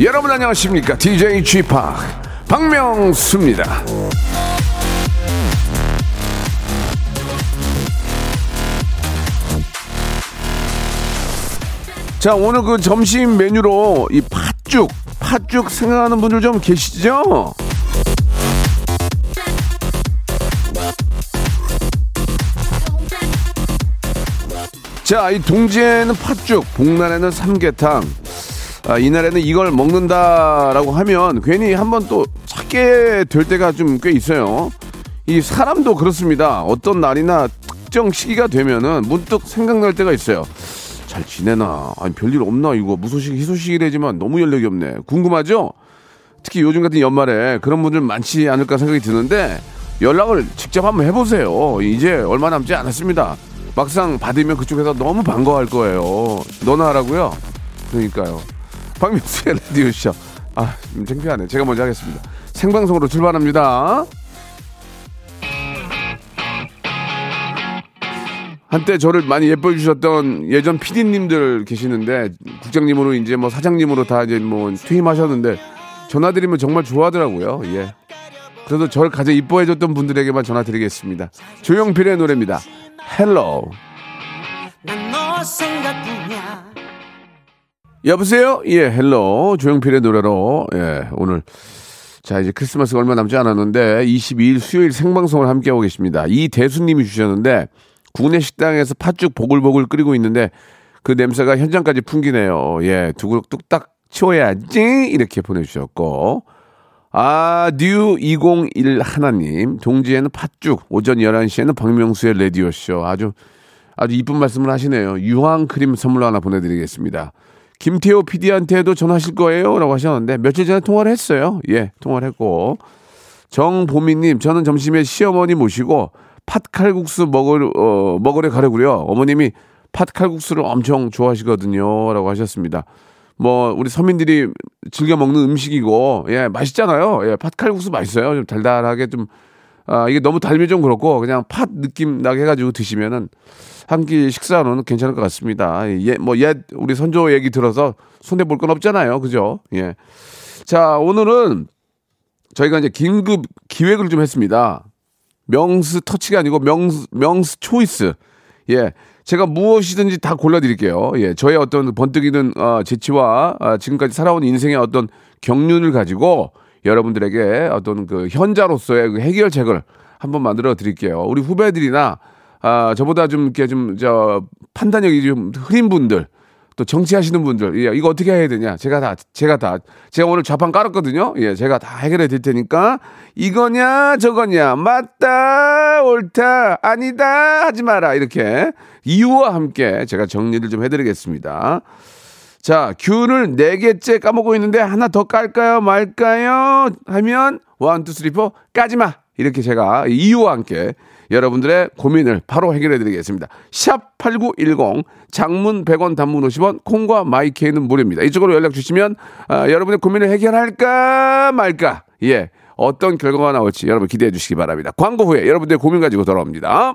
여러분 안녕하십니까? DJ g p 박명수입니다. 자, 오늘 그 점심 메뉴로 이 팥죽, 팥죽 생각하는 분들 좀 계시죠? 자, 이 동지에는 팥죽, 복날에는 삼계탕. 아, 이날에는 이걸 먹는다라고 하면 괜히 한번 또 찾게 될 때가 좀 꽤 있어요. 이 사람도 그렇습니다. 어떤 날이나 특정 시기가 되면은 문득 생각날 때가 있어요. 잘 지내나? 아니, 별일 없나? 이거 무소식, 희소식이래지만 너무 연락이 없네. 궁금하죠? 특히 요즘 같은 연말에 그런 분들 많지 않을까 생각이 드는데 연락을 직접 한번 해보세요. 이제 얼마 남지 않았습니다. 막상 받으면 그쪽에서 너무 반가워할 거예요. 너나 하라고요? 그러니까요. 박명수의 라디오쇼. 아, 좀 창피하네. 제가 먼저 하겠습니다. 생방송으로 출발합니다. 한때 저를 많이 예뻐해 주셨던 예전 PD님들 계시는데 국장님으로 이제 뭐 사장님으로 다 이제 뭐 퇴임하셨는데 전화드리면 정말 좋아하더라고요. 예. 그래도 저를 가장 이뻐해 줬던 분들에게만 전화 드리겠습니다. 조용필의 노래입니다. Hello. 난 너 생각뿐이야 여보세요? 예, Hello. 조용필의 노래로 예, 오늘 자, 이제 크리스마스가 얼마 남지 않았는데 22일 수요일 생방송을 함께하고 계십니다. 이 대수님이 주셨는데 국내 식당에서 팥죽 보글보글 끓이고 있는데 그 냄새가 현장까지 풍기네요. 예, 두 그릇 뚝딱 치워야지 이렇게 보내주셨고 아, 뉴 201 하나님 동지에는 팥죽 오전 11시에는 박명수의 라디오쇼 아주 아주 이쁜 말씀을 하시네요. 유황 크림 선물로 하나 보내드리겠습니다. 김태호 PD한테도 전화하실 거예요? 라고 하셨는데 며칠 전에 통화를 했어요. 예, 통화를 했고 정보미님 저는 점심에 시어머니 모시고 팥칼국수 먹을 어, 먹으러 가려고요. 어머님이 팥칼국수를 엄청 좋아하시거든요. 라고 하셨습니다. 뭐 우리 서민들이 즐겨 먹는 음식이고 예 맛있잖아요. 예 팥칼국수 맛있어요. 좀 달달하게 좀 아, 이게 너무 달면 좀 그렇고 그냥 팥 느낌 나게 해가지고 드시면은 한 끼 식사로는 괜찮을 것 같습니다. 예, 뭐 옛 우리 선조 얘기 들어서 손해 볼 건 없잖아요. 그죠? 예. 자 오늘은 저희가 이제 긴급 기획을 좀 했습니다. 명스 터치가 아니고 명스 명스 초이스. 예. 제가 무엇이든지 다 골라드릴게요. 예. 저의 어떤 번뜩이는 어, 재치와 아, 지금까지 살아온 인생의 어떤 경륜을 가지고 여러분들에게 어떤 그 현자로서의 그 해결책을 한번 만들어 드릴게요. 우리 후배들이나 아, 저보다 좀 이렇게 좀 저 판단력이 좀 흐린 분들 또 정치하시는 분들 예, 이거 어떻게 해야 되냐? 제가 다 제가 다 제가 오늘 좌판 깔았거든요. 예 제가 다 해결해 드릴 테니까 이거냐 저거냐 맞다 옳다 아니다 하지 마라. 이렇게 이유와 함께 제가 정리를 좀 해드리겠습니다 자 귤을 네 개째 까먹고 있는데 하나 더 깔까요 말까요 하면 one two three four 까지마 이렇게 제가 이유와 함께 여러분들의 고민을 바로 해결해 드리겠습니다. 샵 8910 장문 100원 단문 50원 콩과 my K는 무료입니다. 이쪽으로 연락 주시면 아, 여러분의 고민을 해결할까 말까 예 어떤 결과가 나올지 여러분 기대해 주시기 바랍니다. 광고 후에 여러분들의 고민 가지고 돌아옵니다.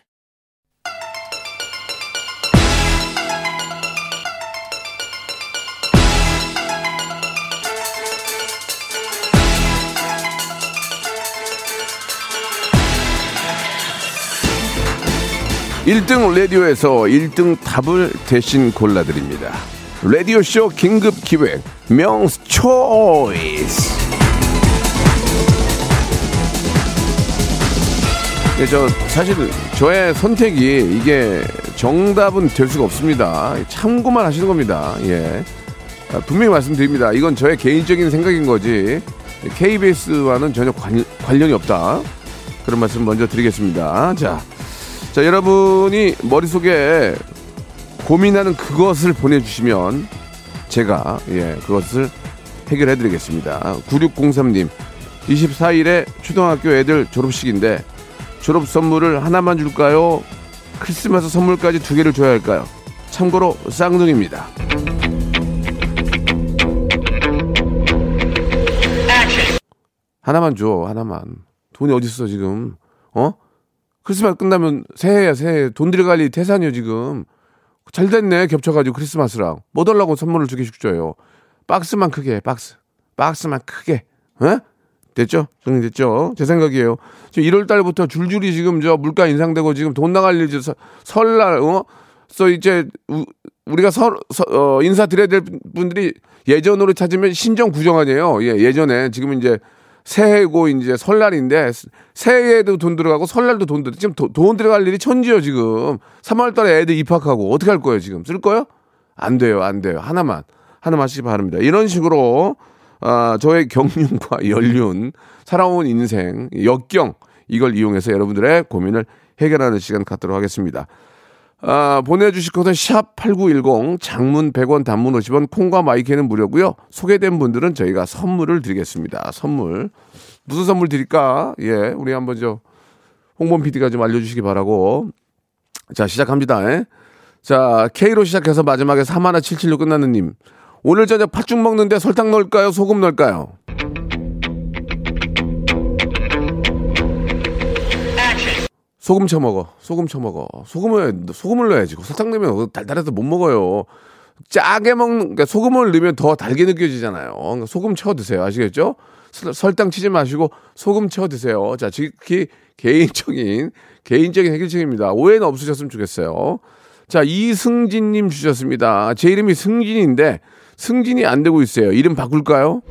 일등 라디오에서 일등 답을 대신 골라드립니다. 라디오쇼 긴급 기획 명스 초이스 예, 저 사실 저의 선택이 이게 정답은 될 수가 없습니다. 참고만 하시는 겁니다. 예. 아, 분명히 말씀드립니다. 이건 저의 개인적인 생각인 거지. KBS와는 전혀 관, 관련이 없다. 그런 말씀 먼저 드리겠습니다. 자, 자 여러분이 머릿속에 고민하는 그것을 보내주시면 제가 예 그것을 해결해 드리겠습니다. 9603님 24일에 초등학교 애들 졸업식인데 졸업 선물을 하나만 줄까요? 크리스마스 선물까지 두 개를 줘야 할까요? 참고로 쌍둥이입니다. 하나만 줘 하나만 돈이 어디 있어 지금 어 크리스마스 끝나면 새해야 새해. 돈 들여갈 일 태산이요 지금. 잘 됐네 겹쳐가지고 크리스마스랑. 뭐 달라고 선물을 두 개씩 줘요. 박스만 크게 박스. 박스만 크게. 어? 됐죠? 정리됐죠? 제 생각이에요. 지금 1월 달부터 줄줄이 지금 저 물가 인상되고 지금 돈 나갈 일 저 설날 어? 그래서 이제 우, 우리가 설 서, 어, 인사 드려야 될 분들이 예전으로 찾으면 신정 구정 아니에요? 예 예전에. 지금 이제 새해고 이제 설날인데 새해에도 돈 들어가고 설날도 돈 들어. 지금 도, 돈 들어갈 일이 천지요 지금. 3월달에 애들 입학하고 어떻게 할 거예요 지금? 쓸 거요? 안 돼요 안 돼요. 하나만 하나만 하시기 바랍니다. 이런 식으로 아, 저의 경륜과 연륜 살아온 인생 역경 이걸 이용해서 여러분들의 고민을 해결하는 시간 갖도록 하겠습니다. 아, 보내주실 것은 샵 8910 장문 100원 단문 50원 콩과 마이크는 무료고요. 소개된 분들은 저희가 선물을 드리겠습니다. 선물. 무슨 선물 드릴까? 예, 우리 한번 저 홍범 PD가 좀 알려주시기 바라고. 자, 시작합니다. 예. 자, K로 시작해서 마지막에 3177로 끝나는 님. 오늘 저녁 팥죽 먹는데 설탕 넣을까요? 소금 넣을까요? 소금 쳐 먹어. 소금 쳐 먹어. 소금을 소금을 넣어야지. 설탕 넣으면 달달해서 못 먹어요. 짜게 먹는 그러니까 소금을 넣으면 더 달게 느껴지잖아요. 그러니까 소금 쳐 드세요. 아시겠죠? 설- 설탕 치지 마시고 소금 쳐 드세요. 자, 지극히 개인적인 개인적인 해결책입니다. 오해는 없으셨으면 좋겠어요. 자, 이승진님 주셨습니다. 제 이름이 승진인데 승진이 안 되고 있어요. 이름 바꿀까요?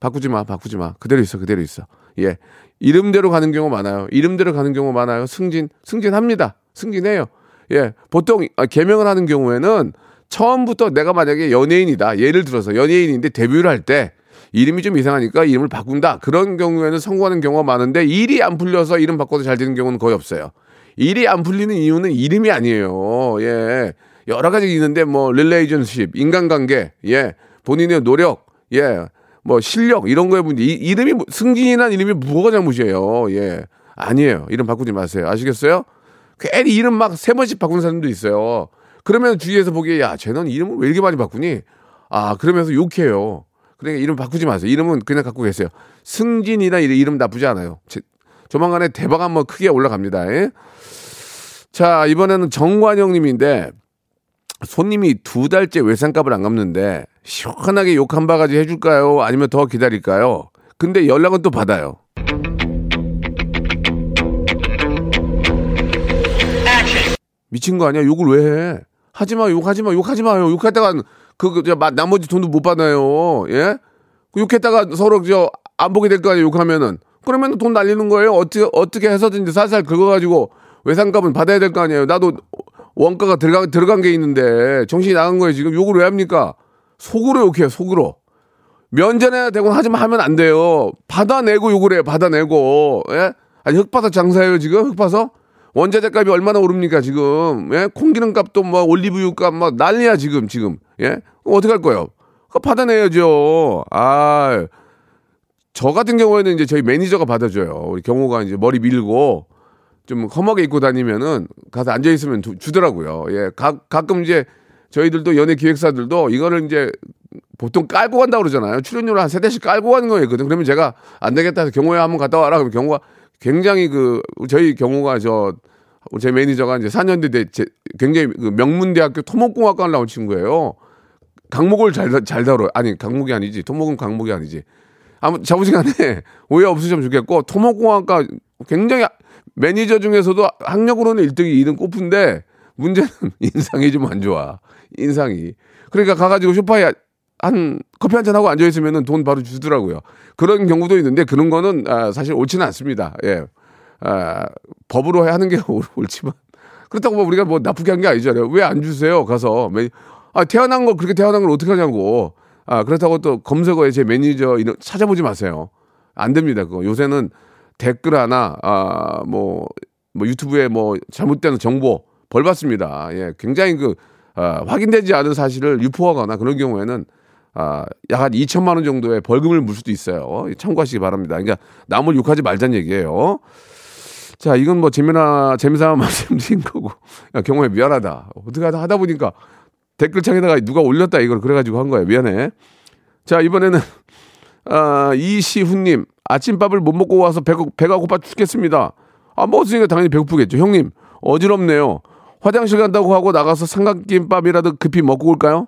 바꾸지 마, 바꾸지 마. 그대로 있어, 그대로 있어. 예. 이름대로 가는 경우 많아요. 이름대로 가는 경우 많아요. 승진, 승진합니다. 승진해요. 예. 보통 아, 개명을 하는 경우에는 처음부터 내가 만약에 연예인이다. 예를 들어서 연예인인데 데뷔를 할 때 이름이 좀 이상하니까 이름을 바꾼다. 그런 경우에는 성공하는 경우가 많은데 일이 안 풀려서 이름 바꿔도 잘 되는 경우는 거의 없어요. 일이 안 풀리는 이유는 이름이 아니에요. 예. 여러 가지 있는데 뭐 relationship, 인간관계, 예. 본인의 노력, 예. 뭐 실력 이런 거에 문제. 이, 이름이 뭐- 승진이란 이름이 뭐가 잘못이에요. 예. 아니에요. 이름 바꾸지 마세요. 아시겠어요? 괜히 이름 막 세 번씩 바꾸는 사람도 있어요. 그러면 주위에서 보기에 야, 쟤는 이름을 왜 이렇게 많이 바꾸니? 아, 그러면서 욕해요. 그러니까 이름 바꾸지 마세요. 이름은 그냥 갖고 계세요. 승진이나 이름, 이름 나쁘지 않아요. 제- 조만간에 대박 한번 크게 올라갑니다. 예? 자, 이번에는 정관영 님인데 손님이 두 달째 외상값을 안 갚는데 시원하게 욕 한 바가지 해줄까요? 아니면 더 기다릴까요? 근데 연락은 또 받아요. 미친 거 아니야? 욕을 왜 해? 하지 마, 욕하지 마, 욕하지 마요. 욕했다가 그, 그, 저, 마- 나머지 돈도 못 받아요. 예? 그 욕했다가 서로 저, 안 보게 될 거 아니에요, 욕하면은. 그러면 돈 날리는 거예요. 어떻게, 어떻게 해서든지 살살 긁어가지고 외상값은 받아야 될 거 아니에요. 나도 원가가 들어가, 들어간 게 있는데 정신이 나간 거예요. 지금 욕을 왜 합니까? 속으로 욕해요, 속으로. 면전에다 대고 하지만 하면 안 돼요. 받아내고 욕을 해요, 받아내고. 예? 아니, 흙파서 장사해요, 지금? 흙파서? 원자재 값이 얼마나 오릅니까, 지금? 예? 콩기름 값도 막 올리브유 값 막 난리야, 지금, 지금. 예? 어떻게 할 거예요? 그거 받아내야죠. 아, 저 같은 경우에는 이제 저희 매니저가 받아줘요. 우리 경호가 이제 머리 밀고 좀 험하게 입고 다니면은 가서 앉아 있으면 주더라고요. 예, 가, 가끔 이제 저희들도 연예 기획사들도 이거를 이제 보통 깔고 간다고 그러잖아요. 출연료를 한 세 대씩 깔고 가는 거였거든. 그러면 제가 안 되겠다 해서 경호야 한번 갔다 와라. 그러면 경호가 굉장히 그 저희 경호가 저 제 매니저가 이제 4년제 대 제- 굉장히 그 명문대학교 토목공학과를 나온 친구예요. 각목을 잘, 다- 잘 다뤄. 아니, 각목이 아니지. 토목은 각목이 아니지. 아무 자부시간에 오해 없으시면 좋겠고 토목공학과 굉장히 매니저 중에서도 학력으로는 1등이 2등 꼽은데 문제는 인상이 좀 안 좋아. 인상이. 그러니까 가가지고 소파에 한 커피 한 잔 하고 앉아 있으면은 돈 바로 주더라고요. 그런 경우도 있는데 그런 거는 아, 사실 옳지는 않습니다. 예. 아, 법으로 하는 게 옳- 옳지만 그렇다고 뭐 우리가 뭐 나쁘게 한 게 아니잖아요. 왜 안 주세요? 가서 매- 아 태어난 거 그렇게 태어난 걸 어떻게 하냐고. 아, 그렇다고 또 검색어에 제 매니저 이런 찾아보지 마세요. 안 됩니다. 그거. 요새는 댓글 하나, 아, 뭐, 뭐 유튜브에 뭐 잘못된 정보 벌 받습니다. 예, 굉장히 그, 아, 확인되지 않은 사실을 유포하거나 그런 경우에는 아, 약 한 2천만 원 정도의 벌금을 물 수도 있어요. 참고하시기 바랍니다. 그러니까 남을 욕하지 말자는 얘기예요. 자, 이건 뭐 재미나 재미삼아 말씀드린 거고. 야, 경호에 미안하다. 어떻게 하다 하다 보니까 댓글창에다가 누가 올렸다 이걸 그래가지고 한 거예요. 미안해. 자, 이번에는 아, 이시훈님 아침밥을 못 먹고 와서 배가, 배가 고파 죽겠습니다. 안 먹었으니까 당연히 배고프겠죠. 형님 어지럽네요. 화장실 간다고 하고 나가서 삼각김밥이라도 급히 먹고 올까요?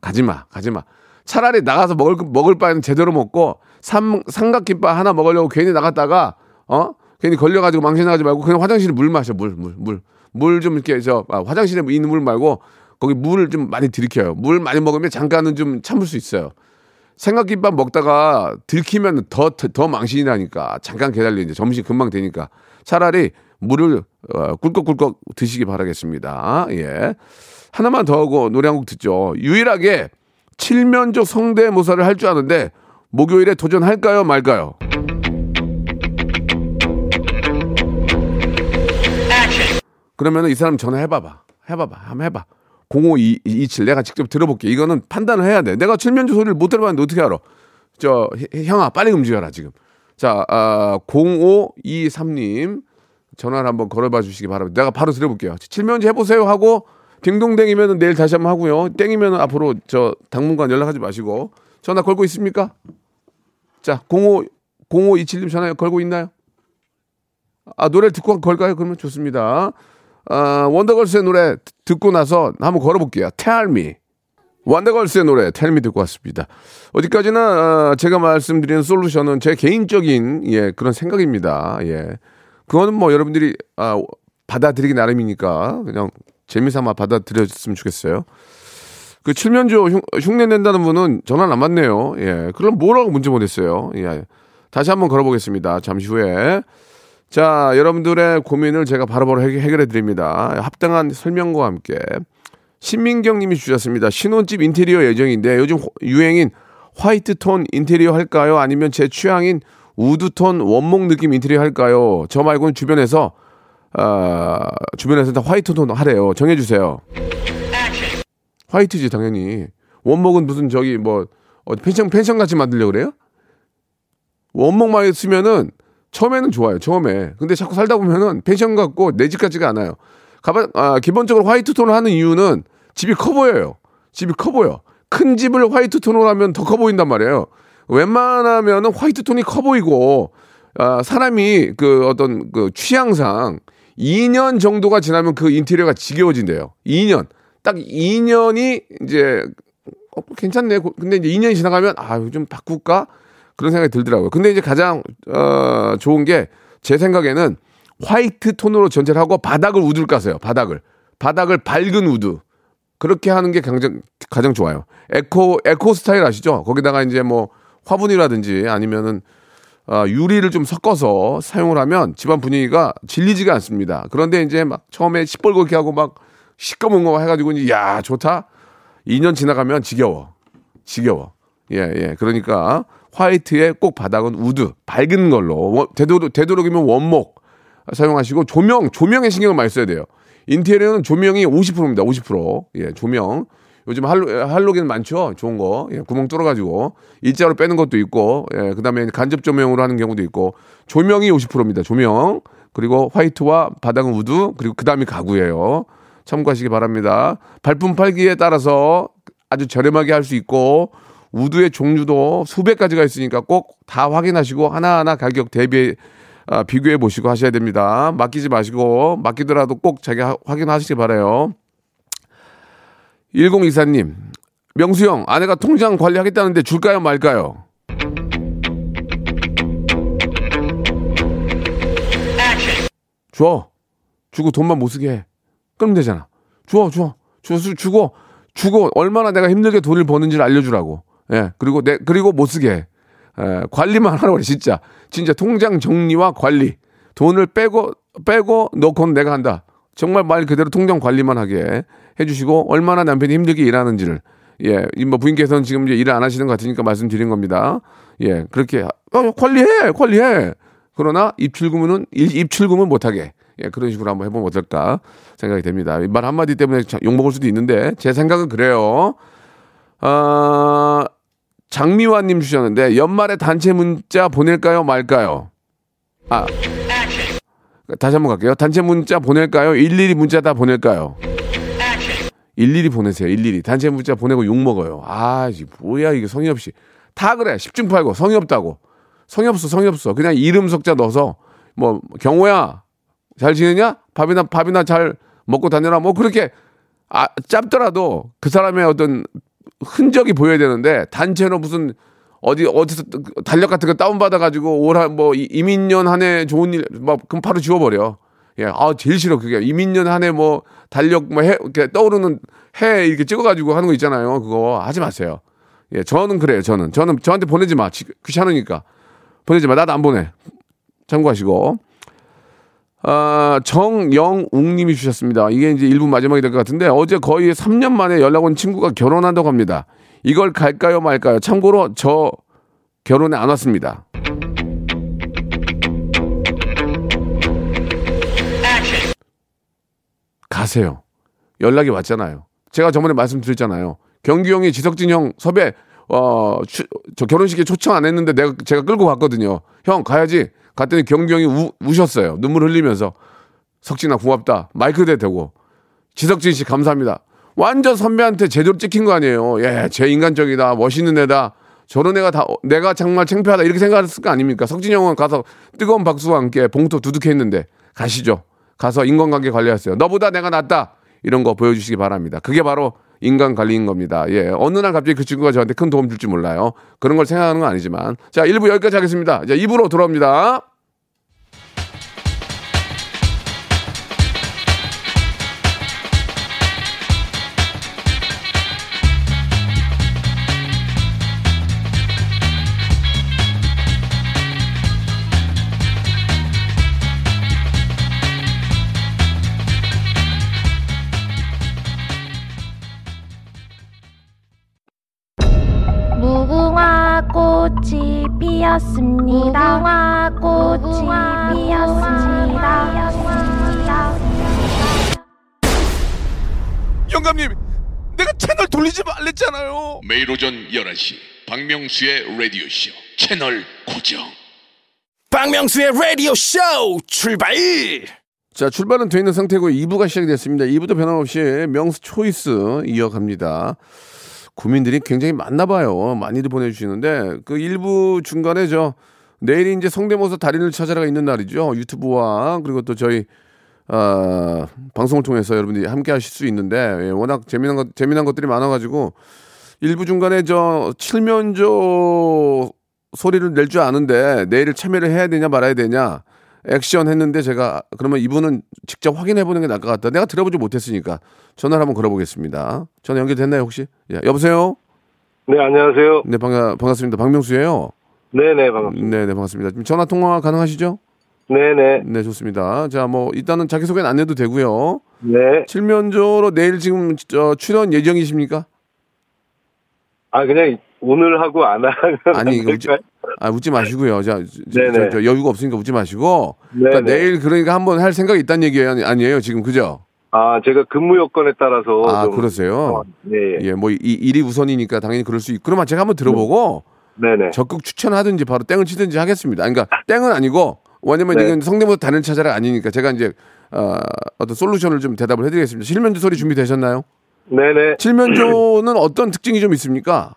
가지마, 가지마. 차라리 나가서 먹을 먹을 바에는 제대로 먹고 삼, 삼각김밥 하나 먹으려고 괜히 나갔다가 어 괜히 걸려가지고 망신 나가지 말고 그냥 화장실에 물 마셔 물 물 물 물 좀 이렇게 저 아, 화장실에 있는 물 말고 거기 물을 좀 많이 들이켜요. 물 많이 먹으면 잠깐은 좀 참을 수 있어요. 삼각김밥 먹다가 들키면 더 더 망신이 나니까 잠깐 기다려 이제 점심 금방 되니까 차라리 물을 어, 꿀꺽꿀꺽 드시기 바라겠습니다. 예. 하나만 더 하고 노래 한 곡 듣죠. 유일하게 칠면조 성대모사를 할 줄 아는데 목요일에 도전할까요 말까요? 그러면 이 사람 전화해봐봐. 해봐봐. 한번 해봐. 05227 내가 직접 들어볼게. 이거는 판단을 해야 돼. 내가 칠면조 소리를 못 들어봤는데 어떻게 알아? 저 형- 형아 빨리 움직여라 지금. 자, 아, 0523님 전화를 한번 걸어봐 주시기 바랍니다. 내가 바로 들어볼게요. 칠면조 해보세요 하고 딩동댕이면 내일 다시 한번 하고요. 땡이면 앞으로 저 당분간 연락하지 마시고 전화 걸고 있습니까? 자, 05 0527님 전화 걸고 있나요? 아 노래를 듣고 걸까요? 그러면 좋습니다. 아, 원더걸스의 노래 듣- 듣고 나서 한번 걸어볼게요. Me. 원더걸스의 노래 Me 듣고 왔습니다. 어디까지나 아, 제가 말씀드리는 솔루션은 제 개인적인 예 그런 생각입니다. 예, 그거는 뭐 여러분들이 아, 받아들이기 나름이니까 그냥 재미삼아 받아들여줬으면 좋겠어요. 그 칠면조 흉, 흉내 낸다는 분은 전화 안 받네요. 예, 그럼 뭐라고 문자 보냈어요. 예, 다시 한번 걸어보겠습니다. 잠시 후에. 자, 여러분들의 고민을 제가 바로바로 해- 해결해 드립니다. 합당한 설명과 함께. 신민경 님이 주셨습니다. 신혼집 인테리어 예정인데 요즘 호- 유행인 화이트 톤 인테리어 할까요? 아니면 제 취향인 우드 톤 원목 느낌 인테리어 할까요? 저 말고는 주변에서 아, 주변에서 다 화이트 톤 하래요. 정해 주세요. 화이트지 당연히. 원목은 무슨 저기 뭐 어, 펜션 펜션 같이 만들려고 그래요? 원목만 쓰면은 처음에는 좋아요. 처음에. 근데 자꾸 살다 보면은 펜션 같고 내 집 같지가 않아요. 가만 아, 기본적으로 화이트 톤을 하는 이유는 집이 커 보여요. 집이 커 보여. 큰 집을 화이트 톤으로 하면 더 커 보인단 말이에요. 웬만하면은 화이트 톤이 커 보이고 아, 사람이 그 어떤 그 취향상 2년 정도가 지나면 그 인테리어가 지겨워진대요. 2년. 딱 2년이 이제 어, 괜찮네. 고- 근데 이제 2년이 지나가면 아, 좀 바꿀까? 그런 생각이 들더라고요. 근데 이제 가장 어, 좋은 게 제 생각에는 화이트 톤으로 전체를 하고 바닥을 우드를 까세요. 바닥을. 바닥을 밝은 우드. 그렇게 하는 게 가장, 가장 좋아요. 에코, 에코 스타일 아시죠? 거기다가 이제 뭐 화분이라든지 아니면은 아, 유리를 좀 섞어서 사용을 하면 집안 분위기가 질리지가 않습니다. 그런데 이제 막 처음에 시뻘겋게 하고 막 시꺼먼 거 해가지고 이제 야 좋다. 2년 지나가면 지겨워. 지겨워. 예, 예. 그러니까 화이트에 꼭 바닥은 우드, 밝은 걸로. 원- 되도록, 되도록이면 원목 사용하시고 조명, 조명에 신경을 많이 써야 돼요. 인테리어는 조명이 50%입니다. 50%. 예, 조명. 요즘 할로, 할로겐 많죠? 좋은 거. 예, 구멍 뚫어가지고. 일자로 빼는 것도 있고, 예, 그 다음에 간접 조명으로 하는 경우도 있고, 조명이 50%입니다. 조명. 그리고 화이트와 바닥은 우드, 그리고 그 다음이 가구예요. 참고하시기 바랍니다. 발품 팔기에 따라서 아주 저렴하게 할 수 있고, 우드의 종류도 수백 가지가 있으니까 꼭 다 확인하시고 하나하나 가격 대비 아, 비교해 보시고 하셔야 됩니다. 맡기지 마시고 맡기더라도 꼭 자기 하- 확인하시기 바래요. 1024님, 명수 형, 아내가 통장 관리하겠다는데 줄까요 말까요? 줘. 주고 돈만 못 쓰게 해. 그럼 되잖아. 줘, 줘. 줘, 주- 주고, 주고, 얼마나 내가 힘들게 돈을 버는지를 알려주라고. 예, 그리고 내, 그리고 못 쓰게 해. 예, 관리만 하라고 그래, 진짜. 진짜 통장 정리와 관리. 돈을 빼고, 빼고, 넣고는 내가 한다. 정말 말 그대로 통장 관리만 하게 해주시고, 얼마나 남편이 힘들게 일하는지를, 예, 이뭐 부인께서는 지금 이제 일을 안 하시는 것 같으니까 말씀드린 겁니다. 예, 그렇게 어, 관리해, 관리해. 그러나 입출금은 일- 입출금은 못하게. 예, 그런 식으로 한번 해보면 어떨까 생각이 됩니다. 이말 한마디 때문에 자- 욕먹을 수도 있는데 제 생각은 그래요. 아, 장미화님 주셨는데 연말에 단체 문자 보낼까요 말까요? 아, 다시 한번 갈게요. 단체 문자 보낼까요? 일일이 문자 다 보낼까요? 일일이 보내세요. 일일이 단체 문자 보내고 욕 먹어요. 아, 이 뭐야 이게 성의 없이 다 그래. 10중 팔고 성의 없다고. 성의 없어, 성의 없어. 그냥 이름 석자 넣어서 뭐 경호야 잘 지내냐? 밥이나 밥이나 잘 먹고 다녀라. 뭐 그렇게 아, 짧더라도 그 사람의 어떤 흔적이 보여야 되는데 단체로 무슨 어디 어디서 달력 같은 거 다운 받아 가지고 올한뭐 이민년 한 해 좋은 일막 그럼 바로 지워버려. 예, 아 제일 싫어 그게 이민년 한 해 뭐 달력 뭐 해 이렇게 떠오르는 해 이렇게 찍어가지고 하는 거 있잖아요. 그거 하지 마세요. 예, 저는 그래요. 저는 저는 저한테 보내지 마. 지- 귀찮으니까 보내지 마. 나도 안 보내. 참고하시고. 아, 정영웅님이 주셨습니다. 이게 이제 일부 마지막이 될 것 같은데 어제 거의 3년 만에 연락 온 친구가 결혼한다고 합니다. 이걸 갈까요 말까요? 참고로 저 결혼에 안 왔습니다. 가세요. 연락이 왔잖아요. 제가 저번에 말씀드렸잖아요. 경규 형이 지석진 형 섭외 어, 추- 저 결혼식에 초청 안 했는데 내가 제가 끌고 갔거든요. 형 가야지. 갔더니 경규 형이 우, 우셨어요. 눈물 흘리면서 석진아 고맙다. 마이크 대 대고 지석진 씨 감사합니다. 완전 선배한테 제대로 찍힌 거 아니에요. 예, 제 인간적이다. 멋있는 애다. 저런 애가 다 내가 정말 창피하다 이렇게 생각했을 거 아닙니까? 석진 형은 가서 뜨거운 박수와 함께 봉투 두둑했는데 가시죠. 가서 인간관계 관리하세요. 너보다 내가 낫다. 이런 거 보여주시기 바랍니다. 그게 바로 인간 관리인 겁니다. 예. 어느 날 갑자기 그 친구가 저한테 큰 도움 줄지 몰라요. 그런 걸 생각하는 건 아니지만. 자, 1부 여기까지 하겠습니다. 자, 2부로 돌아옵니다. 말랬잖아요. 매일 오전 11시 박명수의 라디오 쇼 채널 고정 박명수의 라디오 쇼 출발! 자, 출발은 돼 있는 상태고 2부가 시작이 됐습니다. 2부도 변함없이 명수 초이스 이어갑니다. 고민들이 굉장히 많나 봐요. 많이들 보내주시는데 그 1부 중간에 저 내일이 이제 성대모사 달인을 찾아라가 있는 날이죠. 유튜브와 그리고 또 저희 아, 방송을 통해서 여러분들이 함께 하실 수 있는데 예, 워낙 재미난 것 재미난 것들이 많아가지고 일부 중간에 저 칠면조 소리를 낼 줄 아는데 내일 참여를 해야 되냐 말아야 되냐 액션 했는데 제가 그러면 이분은 직접 확인해 보는 게 나을 것 같다. 내가 들어보지 못했으니까 전화를 한번 걸어보겠습니다. 전화 연결됐나요 혹시? 예, 여보세요. 네, 안녕하세요. 네 반가 반갑습니다. 박명수예요. 네네, 반갑습니다. 네, 네 반갑습니다. 지금 전화 통화 가능하시죠? 네네, 네 좋습니다. 자 뭐 일단은 자기 소개는 안 해도 되고요. 네. 칠면조로 내일 지금 저 출연 예정이십니까? 아, 그냥 오늘 하고 안 하면 아니 안 웃지? 아 웃지 마시고요. 자, 저, 네네. 저, 저 여유가 없으니까 웃지 마시고. 그러니까 내일 그러니까 한번 할 생각이 있다는 얘기 아니- 아니에요 지금 그죠? 아, 제가 근무 여건에 따라서. 아 좀- 그러세요? 네, 예. 예, 뭐 이, 일이 우선이니까 당연히 그럴 수 있고 그러면 제가 한번 들어보고 네네. 적극 추천하든지 바로 땡을 치든지 하겠습니다. 그러니까 땡은 아니고 왜냐면 네. 이건 성대모사 단을 찾아라 아니니까 제가 이제 어, 어떤 솔루션을 좀 대답을 해드리겠습니다. 실면조 소리 준비되셨나요? 네네. 칠면조는 어떤 특징이 좀 있습니까?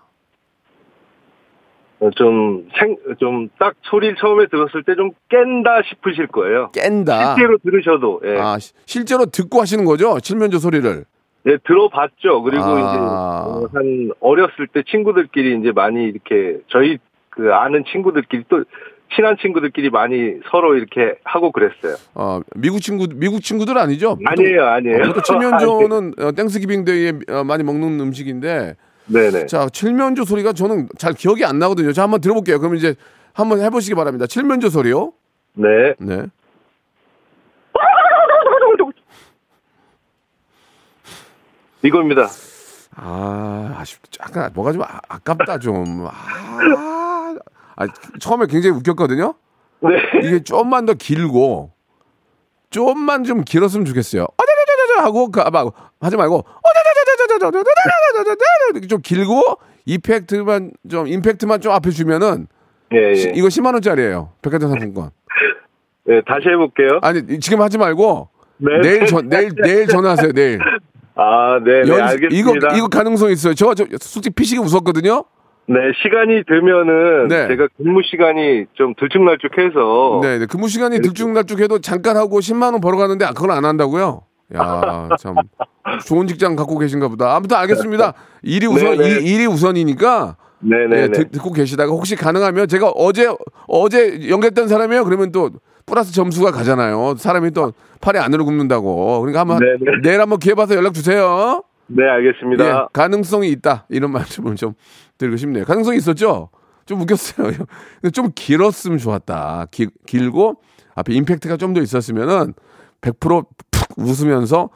어, 좀 생, 좀 딱 소리를 처음에 들었을 때 좀 깬다 싶으실 거예요. 깬다. 실제로 들으셔도, 예. 아, 시- 실제로 듣고 하시는 거죠? 칠면조 소리를. 예, 들어봤죠. 그리고 아. 이제 어, 한 어렸을 때 친구들끼리 이제 많이 이렇게 저희 그 아는 친구들끼리 또 친한 친구들끼리 많이 서로 이렇게 하고 그랬어요. 어, 미국 친구 미국 친구들 아니죠? 아니에요, 아니에요. 어, 보통 칠면조는 어, 땡스기빙 데이에 어, 많이 먹는 음식인데 네네. 자 칠면조 소리가 저는 잘 기억이 안 나거든요. 자 한번 들어볼게요. 그럼 이제 한번 해보시기 바랍니다. 칠면조 소리요. 네. 네. 이겁니다. 아, 아쉽, 약간 뭐가 좀 아, 아깝다 좀. 아, 아, 처음에 굉장히 웃겼거든요. 네. 이게 좀만 더 길고 좀만 좀 길었으면 좋겠어요. 어자자자자 하고 그, 막 하지 말고 어자자자자자자자자자자자자 좀 길고 이펙트만 좀 임팩트만 좀 앞에 주면은 예, 시- 예. 이거 10만 원짜리예요. 백화점 상품권. 네, 다시 해볼게요. 아니 지금 하지 말고 네. 내일 전 내일 내일 전화하세요. 내일. 아, 네, 네, 연- 알겠습니다. 이거 이거 가능성 있어요. 저, 저 솔직히 피식이 웃었거든요. 네, 시간이 되면은 네. 제가 근무 시간이 좀 들쭉날쭉해서 네, 네. 근무 시간이 들쭉날쭉해도 잠깐 하고 10만 원 벌어가는데 아, 그걸 안 한다고요? 야, 참 좋은 직장 갖고 계신가 보다. 아무튼 알겠습니다. 일이 우선 네, 네. 일, 일이 우선이니까 네, 네, 예, 네. 듣, 듣고 계시다가 혹시 가능하면 제가 어제 어제 연결된 사람이에요. 그러면 또 플러스 점수가 가잖아요. 사람이 또 팔이 안으로 굽는다고. 그러니까 한번 네, 네. 내일 한번 기회 봐서 연락 주세요. 네, 알겠습니다. 예, 가능성이 있다. 이런 말씀을 좀 드리고 싶네요. 가능성이 있었죠? 좀 웃겼어요. 좀 길었으면 좋았다. 기- 길고 앞에 임팩트가 좀 더 있었으면은 100%푹 웃으면서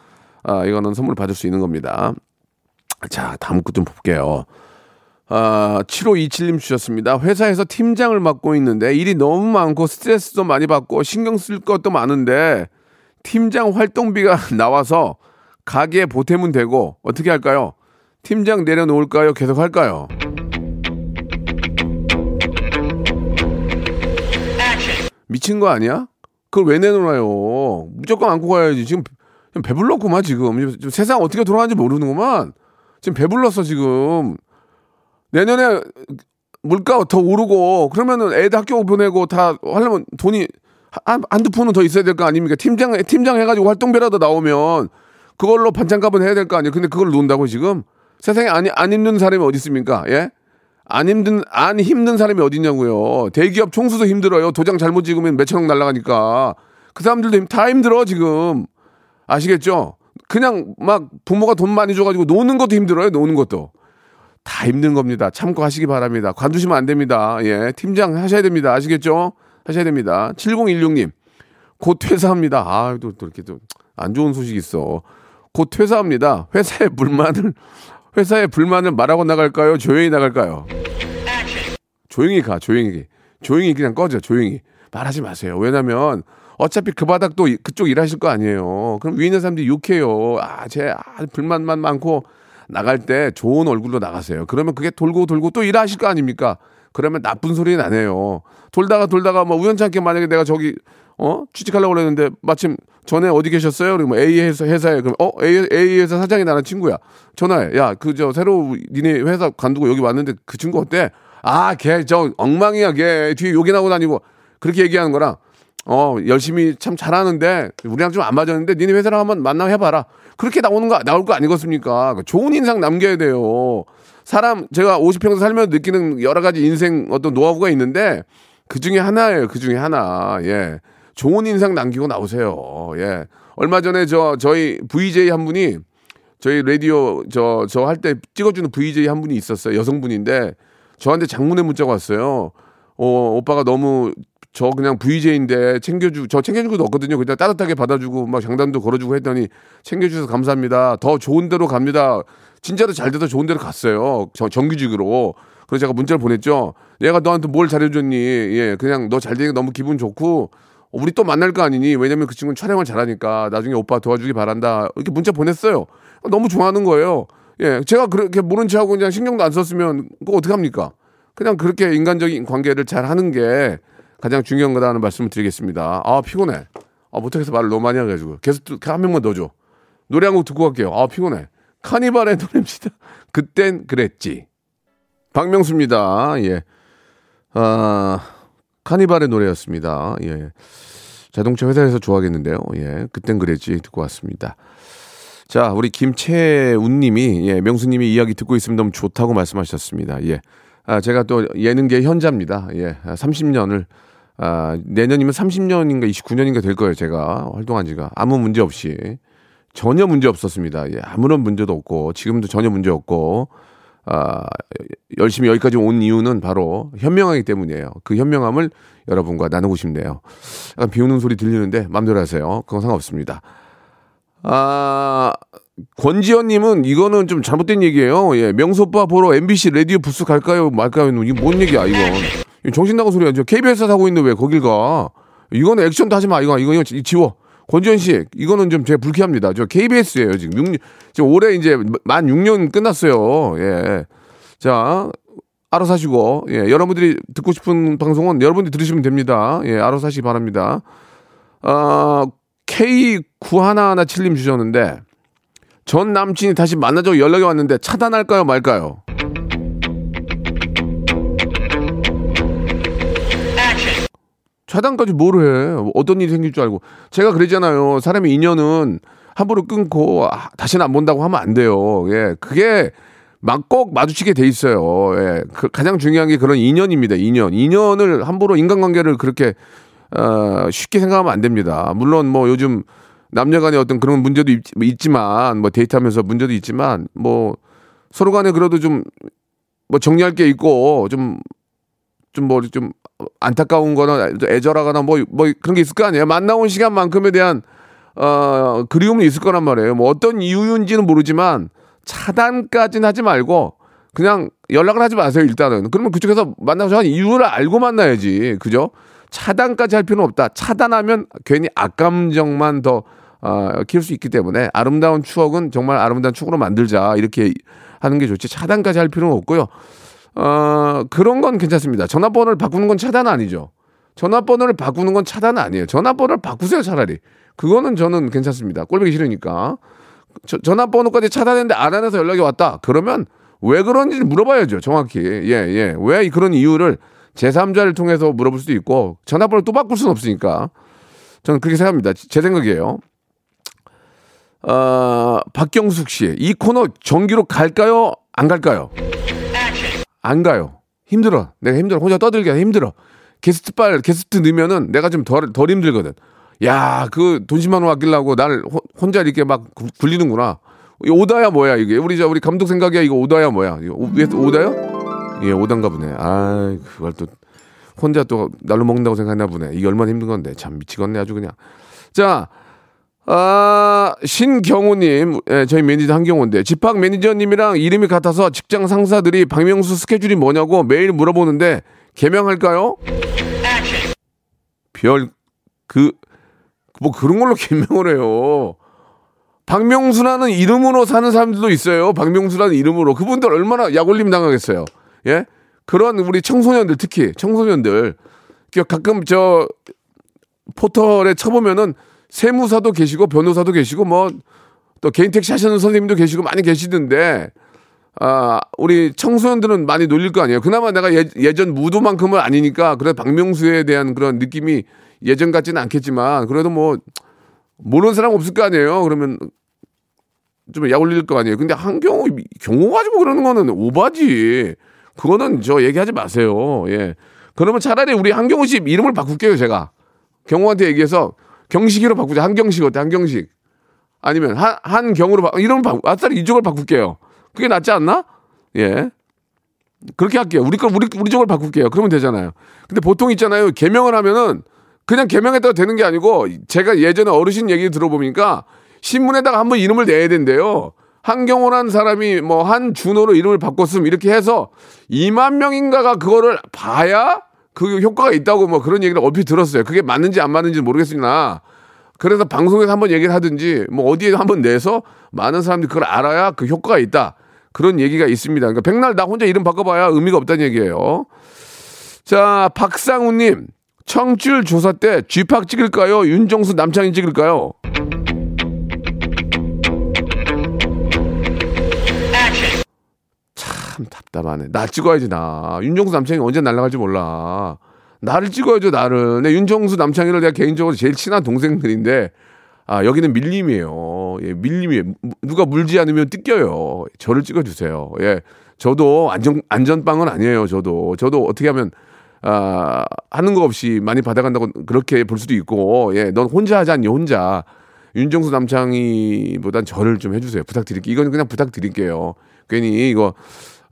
아, 이거는 선물 받을 수 있는 겁니다. 자, 다음 거 좀 볼게요. 아, 7527님 주셨습니다. 회사에서 팀장을 맡고 있는데 일이 너무 많고 스트레스도 많이 받고 신경 쓸 것도 많은데 팀장 활동비가 나와서 가게에 보탬은 되고 어떻게 할까요? 팀장 내려놓을까요? 계속 할까요? 미친 거 아니야? 그걸 왜 내놓아요? 무조건 안고 가야지. 지금 배불렀구만 지금. 지금 세상 어떻게 돌아가는지 모르는구만. 지금 배불렀어 지금. 내년에 물가 더 오르고 그러면은 애들 학교 보내고 다 하려면 돈이 한, 한두 푼은 더 있어야 될 거 아닙니까? 팀장 팀장 해가지고 활동비라도 나오면 그걸로 반찬값은 해야 될 거 아니에요. 근데 그걸 논다고 지금 세상에 안, 안 힘든 사람이 어디 있습니까? 예? 안 힘든 안 힘든 사람이 어디 있냐고요. 대기업 총수도 힘들어요. 도장 잘못 찍으면 몇천억 날라가니까 그 사람들도 힘- 다 힘들어 지금 아시겠죠? 그냥 막 부모가 돈 많이 줘가지고 노는 것도 힘들어요. 노는 것도 다 힘든 겁니다. 참고하시기 바랍니다. 관두시면 안 됩니다. 예, 팀장 하셔야 됩니다. 아시겠죠? 하셔야 됩니다. 7016님 곧 퇴사합니다. 아, 또, 또 이렇게 또 안 좋은 소식이 있어. 곧 퇴사합니다. 회사의 불만을 회사의 불만을 말하고 나갈까요? 조용히 나갈까요? 조용히 가, 조용히. 조용히 그냥 꺼져, 조용히. 말하지 마세요. 왜냐면 어차피 그 바닥도 이- 그쪽 일하실 거 아니에요. 그럼 위에 있는 사람들이 욕해요. 아, 쟤 아, 불만만 많고 나갈 때 좋은 얼굴로 나가세요. 그러면 그게 돌고 돌고 또 일하실 거 아닙니까? 그러면 나쁜 소리는 안 해요. 돌다가 돌다가 뭐 우연찮게 만약에 내가 저기 어 취직하려고 그랬는데 마침 전에 어디 계셨어요? 그러면 A 회사 회사에 그럼 어 A, A 회사 사장이 나는 친구야. 전화해. 야 그 저 새로 니네 회사 관두고 여기 왔는데 그 친구 어때? 아 걔 저 엉망이야 걔 뒤에 욕이 나고 다니고 그렇게 얘기하는 거랑 어 열심히 참 잘하는데 우리랑 좀 안 맞았는데 니네 회사랑 한번 만나 해봐라. 그렇게 나오는 거 나올 거 아니겠습니까? 좋은 인상 남겨야 돼요. 사람 제가 50평생 살면서 느끼는 여러 가지 인생 어떤 노하우가 있는데 그 중에 하나예요. 그 중에 하나. 예. 좋은 인상 남기고 나오세요. 예. 얼마 전에 저 저희 VJ 한 분이 저희 라디오 저 저 할 때 찍어주는 VJ 한 분이 있었어요. 여성분인데 저한테 장문의 문자가 왔어요. 어, 오빠가 너무 저 그냥 VJ인데 챙겨주 저 챙겨준 것도 없거든요. 그냥 따뜻하게 받아주고 막 장단도 걸어주고 했더니 챙겨주셔서 감사합니다. 더 좋은 데로 갑니다. 진짜로 잘 돼서 좋은 데로 갔어요. 저 정규직으로. 그래서 제가 문자를 보냈죠. 얘가 너한테 뭘 잘해줬니? 예, 그냥 너 잘 되니까 너무 기분 좋고 우리 또 만날 거 아니니? 왜냐면 그 친구는 촬영을 잘하니까 나중에 오빠 도와주기 바란다. 이렇게 문자 보냈어요. 너무 좋아하는 거예요. 예, 제가 그렇게 모른 체하고 그냥 신경도 안 썼으면 그거 어떻게 합니까? 그냥 그렇게 인간적인 관계를 잘 하는 게 가장 중요한 거다라는 말씀을 드리겠습니다. 아, 피곤해. 아, 못하겠어. 말을 너무 많이 해가지고. 계속 또한 명만 넣어줘. 노래 한 곡 듣고 갈게요. 아, 피곤해. 카니발의 노래입니다. 그땐 그랬지. 박명수입니다. 예. 아, 카니발의 노래였습니다. 예. 자동차 회사에서 좋아하겠는데요. 예. 그땐 그랬지. 듣고 왔습니다. 자, 우리 김채운 님이, 예, 명수 님이 이야기 듣고 있으면 너무 좋다고 말씀하셨습니다. 예. 아, 제가 또 예능계 현자입니다. 예. 30년을, 아, 내년이면 30년인가 29년인가 될 거예요. 제가 활동한 지가. 아무 문제 없이. 전혀 문제 없었습니다. 예. 아무런 문제도 없고, 지금도 전혀 문제 없고, 아, 열심히 여기까지 온 이유는 바로 현명하기 때문이에요. 그 현명함을 여러분과 나누고 싶네요. 약간 비 오는 소리 들리는데 맘대로 하세요. 그건 상관없습니다. 아, 권지현님은 이거는 좀 잘못된 얘기예요. 예, 명소빠 보러 MBC 라디오 부스 갈까요, 말까요? 이게 뭔 얘기야, 이건. 정신 나간 소리야. 저 KBS 사고 있는데 왜 거길 가? 이거는 액션도 하지 마. 이거 이거 이거 지워. 권지현 씨, 이거는 좀 제가 불쾌합니다. 저 KBS예요 지금. 6, 지금 올해 이제 만 6년 끝났어요. 예. 자, 알아서 하시고, 예, 여러분들이 듣고 싶은 방송은 여러분들이 들으시면 됩니다. 예, 알아서 하시기 바랍니다. 어, K9117님 주셨는데, 전 남친이 다시 만나자고 연락이 왔는데 차단할까요, 말까요? 차단까지 뭘 해? 어떤 일이 생길 줄 알고. 제가 그러잖아요. 사람의 인연은 함부로 끊고 아, 다시는 안 본다고 하면 안 돼요. 예. 그게 막 꼭 마주치게 돼 있어요. 예. 그 가장 중요한 게 그런 인연입니다. 인연. 인연을 함부로 인간관계를 그렇게 어, 쉽게 생각하면 안 됩니다. 물론 뭐 요즘 남녀 간의 어떤 그런 문제도 있, 있지만 뭐 데이트하면서 문제도 있지만 뭐 서로 간에 그래도 좀 뭐 정리할 게 있고 좀 좀 뭐좀 안타까운 거나 애절하거나 뭐, 뭐 그런 게 있을 거 아니에요. 만나온 시간만큼에 대한 어, 그리움은 있을 거란 말이에요. 뭐 어떤 이유인지는 모르지만 차단까지는 하지 말고 그냥 연락을 하지 마세요, 일단은. 그러면 그쪽에서 만나서 한 이유를 알고 만나야지. 그죠? 차단까지 할 필요는 없다. 차단하면 괜히 악감정만 더 어, 키울 수 있기 때문에 아름다운 추억은 정말 아름다운 추억으로 만들자. 이렇게 하는 게 좋지. 차단까지 할 필요는 없고요. 어, 그런 건 괜찮습니다. 전화번호를 바꾸는 건 차단 아니죠. 전화번호를 바꾸는 건 차단 아니에요. 전화번호를 바꾸세요, 차라리. 그거는 저는 괜찮습니다. 꼴보기 싫으니까. 저- 전화번호까지 차단했는데 안 안에서 연락이 왔다. 그러면 왜 그런지 물어봐야죠. 정확히. 예, 예. 왜 그런 이유를 제3자를 통해서 물어볼 수도 있고 전화번호 또 바꿀 수는 없으니까. 저는 그렇게 생각합니다. 제 생각이에요. 어, 박경숙 씨. 이 코너 정기로 갈까요? 안 갈까요? 안 가요. 힘들어. 내가 힘들어. 혼자 떠들기가 힘들어. 게스트 빨, 게스트 넣으면은 내가 좀 덜, 덜 힘들거든. 야, 그 돈 10만 원 아끼려고 날 호- 혼자 이렇게 막 굴- 굴리는구나. 이 오다야 뭐야, 이게. 우리 저, 우리 감독 생각이야. 이거 오다야 뭐야. 이거 오, 왜 오다요? 예, 오단가 보네. 아, 그걸 또 혼자 또 날로 먹는다고 생각했나 보네. 이게 얼마나 힘든 건데. 참 미치겠네, 아주 그냥. 자, 아, 신경호님, 예, 저희 매니저 한경호인데, 집합 매니저님이랑 이름이 같아서 직장 상사들이 박명수 스케줄이 뭐냐고 매일 물어보는데, 개명할까요? 별, 그, 뭐 그런 걸로 개명을 해요. 박명수라는 이름으로 사는 사람들도 있어요. 박명수라는 이름으로. 그분들 얼마나 약올림 당하겠어요. 예? 그런 우리 청소년들, 특히 청소년들. 그 가끔 저, 포털에 쳐보면은 세무사도 계시고 변호사도 계시고 뭐 또 개인 택시 하시는 선생님도 계시고 많이 계시던데 아 우리 청소년들은 많이 놀릴 거 아니에요. 그나마 내가 예, 예전 무도만큼은 아니니까 그래 박명수에 대한 그런 느낌이 예전 같지는 않겠지만 그래도 뭐 모르는 사람 없을 거 아니에요. 그러면 좀 약 올릴 거 아니에요. 근데 한경호 경호 가지고 그러는 거는 오바지. 그거는 저 얘기하지 마세요. 예. 그러면 차라리 우리 한경호 씨 이름을 바꿀게요, 제가. 경호한테 얘기해서 경식이로 바꾸자. 한경식 어때? 한경식. 아니면 한, 한경으로 바, 이름을 바꾸, 아싸리 이쪽을 바꿀게요. 그게 낫지 않나? 예. 그렇게 할게요. 우리 걸, 우리, 우리 쪽을 바꿀게요. 그러면 되잖아요. 근데 보통 있잖아요. 개명을 하면은 그냥 개명했다고 되는 게 아니고 제가 예전에 어르신 얘기 들어보니까 신문에다가 한번 이름을 내야 된대요. 한경호라는 사람이 뭐 한준호로 이름을 바꿨음 이렇게 해서 2만 명인가가 그거를 봐야 그 효과가 있다고 뭐 그런 얘기를 얼핏 들었어요. 그게 맞는지 안 맞는지 모르겠으나 그래서 방송에서 한번 얘기를 하든지 뭐 어디에 한번 내서 많은 사람들이 그걸 알아야 그 효과가 있다. 그런 얘기가 있습니다. 그러니까 백날 나 혼자 이름 바꿔봐야 의미가 없다는 얘기예요. 자, 박상우님. 청취율 조사 때 쥐팍 찍을까요? 윤정수 남창희 찍을까요? 참 답답하네. 나 찍어야지 나. 윤정수 남창희 언제 날아갈지 몰라. 나를 찍어야죠 나를. 내 윤정수 남창희를 내가 개인적으로 제일 친한 동생들인데 아 여기는 밀림이에요. 예, 밀림이에요. 무- 누가 물지 않으면 뜯겨요. 저를 찍어주세요. 예, 저도 안전 안전빵은 아니에요. 저도 저도 어떻게 하면 아 하는 거 없이 많이 받아간다고 그렇게 볼 수도 있고 예, 넌 혼자 하지 않니 혼자. 윤정수 남창희보단 저를 좀 해주세요. 부탁드릴게요. 이건 그냥 부탁드릴게요. 괜히 이거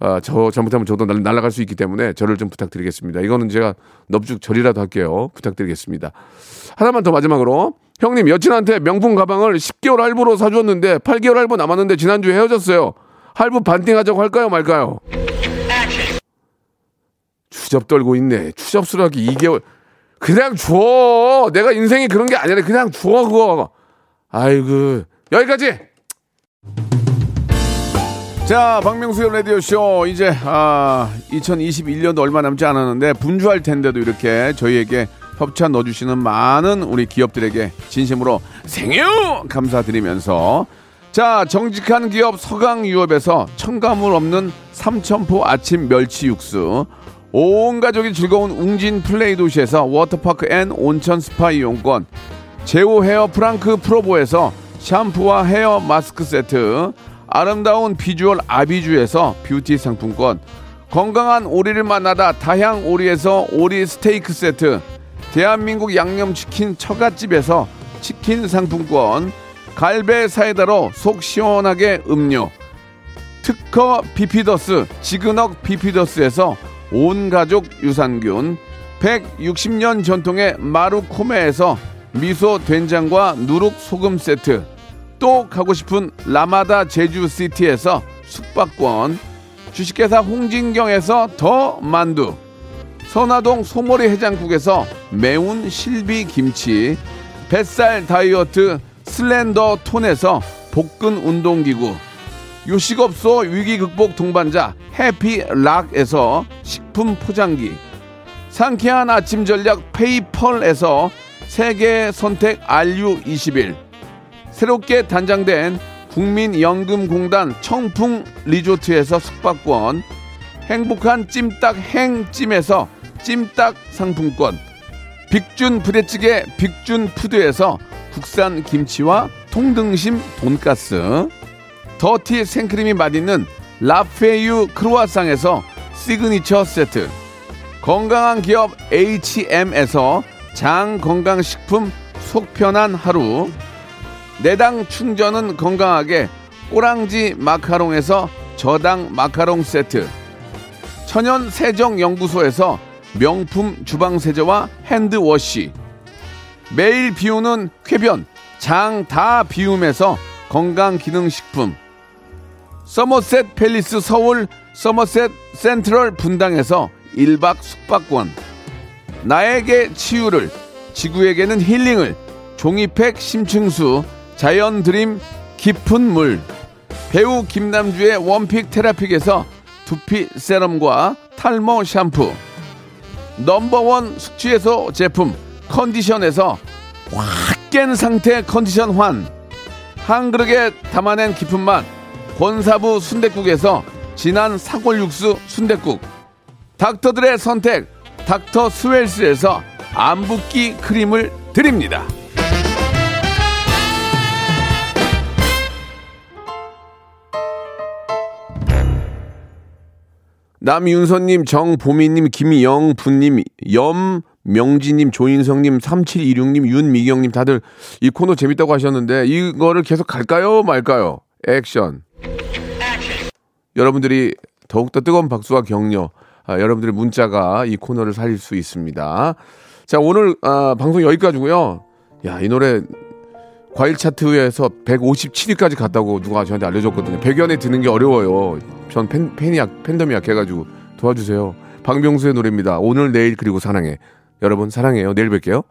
아, 저 잘못하면 저도 날, 날아갈 수 있기 때문에 저를 좀 부탁드리겠습니다. 이거는 제가 넙죽 절이라도 할게요. 부탁드리겠습니다. 하나만 더 마지막으로 형님 여친한테 명품 가방을 10개월 할부로 사줬는데 8개월 할부 남았는데 지난주에 헤어졌어요. 할부 반띵하자고 할까요 말까요? 추접 떨고 있네. 추접스럽게 2개월. 그냥 줘. 내가 인생이 그런 게 아니라 그냥 줘 그거. 아이고 여기까지. 자, 박명수의 라디오쇼. 이제, 아, 2021년도 얼마 남지 않았는데, 분주할 텐데도 이렇게 저희에게 협찬 넣어주시는 많은 우리 기업들에게 진심으로 생유! 감사드리면서, 자, 정직한 기업 서강유업에서 첨가물 없는 삼천포 아침 멸치 육수, 온 가족이 즐거운 웅진 플레이 도시에서 워터파크 and 온천 스파 이용권, 제오 헤어 프랑크 프로보에서 샴푸와 헤어 마스크 세트, 아름다운 비주얼 아비주에서 뷰티 상품권, 건강한 오리를 만나다 다향 오리에서 오리 스테이크 세트, 대한민국 양념치킨 처갓집에서 치킨 상품권, 갈배 사이다로 속 시원하게 음료, 특허 비피더스 지그넉 비피더스에서 온 가족 유산균 160년 전통의 마루코메에서 미소 된장과 누룩 소금 세트 또 가고 싶은 라마다 제주시티에서 숙박권 주식회사 홍진경에서 더 만두 선화동 소머리 해장국에서 매운 실비 김치 뱃살 다이어트 슬렌더 톤에서 복근 운동기구 요식업소 위기 극복 동반자 해피락에서 식품 포장기 상쾌한 아침 전략 페이펄에서 세계 선택 RU21 새롭게 단장된 국민연금공단 청풍 리조트에서 숙박권 행복한 찜닭 행찜에서 찜닭 상품권. 빅준 부대찌개 빅준 푸드에서 국산 김치와 통등심 돈가스. 더티 생크림이 맛있는 라페유 크루아상에서 시그니처 세트. 건강한 기업 H&M에서 장건강식품 속편한 하루. 내당 충전은 건강하게 꼬랑지 마카롱에서 저당 마카롱 세트. 천연 세정 연구소에서 명품 주방 세제와 hand wash. 매일 비우는 쾌변 장 다 비움에서 건강 기능 식품. 서머셋 팰리스 서울 서머셋 센트럴 분당에서 1박 숙박권. 나에게 치유를 지구에게는 힐링을 종이팩 심층수 자연 드림 깊은 물. 배우 김남주의 one pick 테라픽에서 두피 serum과 탈모 샴푸 number one 숙취해소 제품 컨디션에서 확 깬 상태 컨디션 환. 한 그릇에 담아낸 깊은 맛. 권사부 순댓국에서 진한 사골 육수 순댓국. 닥터들의 선택 닥터 스웰스에서 안붓기 크림을 드립니다. 남윤서님, 정보미님, 김영분님, 염명지님, 조인성님, 3726님, 윤미경님 다들 이 코너 재밌다고 하셨는데 이거를 계속 갈까요 말까요? 액션. 여러분들이 더욱더 뜨거운 박수와 격려, 아, 여러분들의 문자가 이 코너를 살릴 수 있습니다. 자, 오늘 아, 방송 여기까지고요. 야, 이 노래 과일 차트에서 157위까지 갔다고 누가 저한테 알려줬거든요. 100연에 드는 게 어려워요. 전 팬, 팬이 약, 팬덤이 약해가지고 도와주세요. 박명수의 노래입니다. 오늘, 내일, 그리고 사랑해. 여러분, 사랑해요. 내일 뵐게요.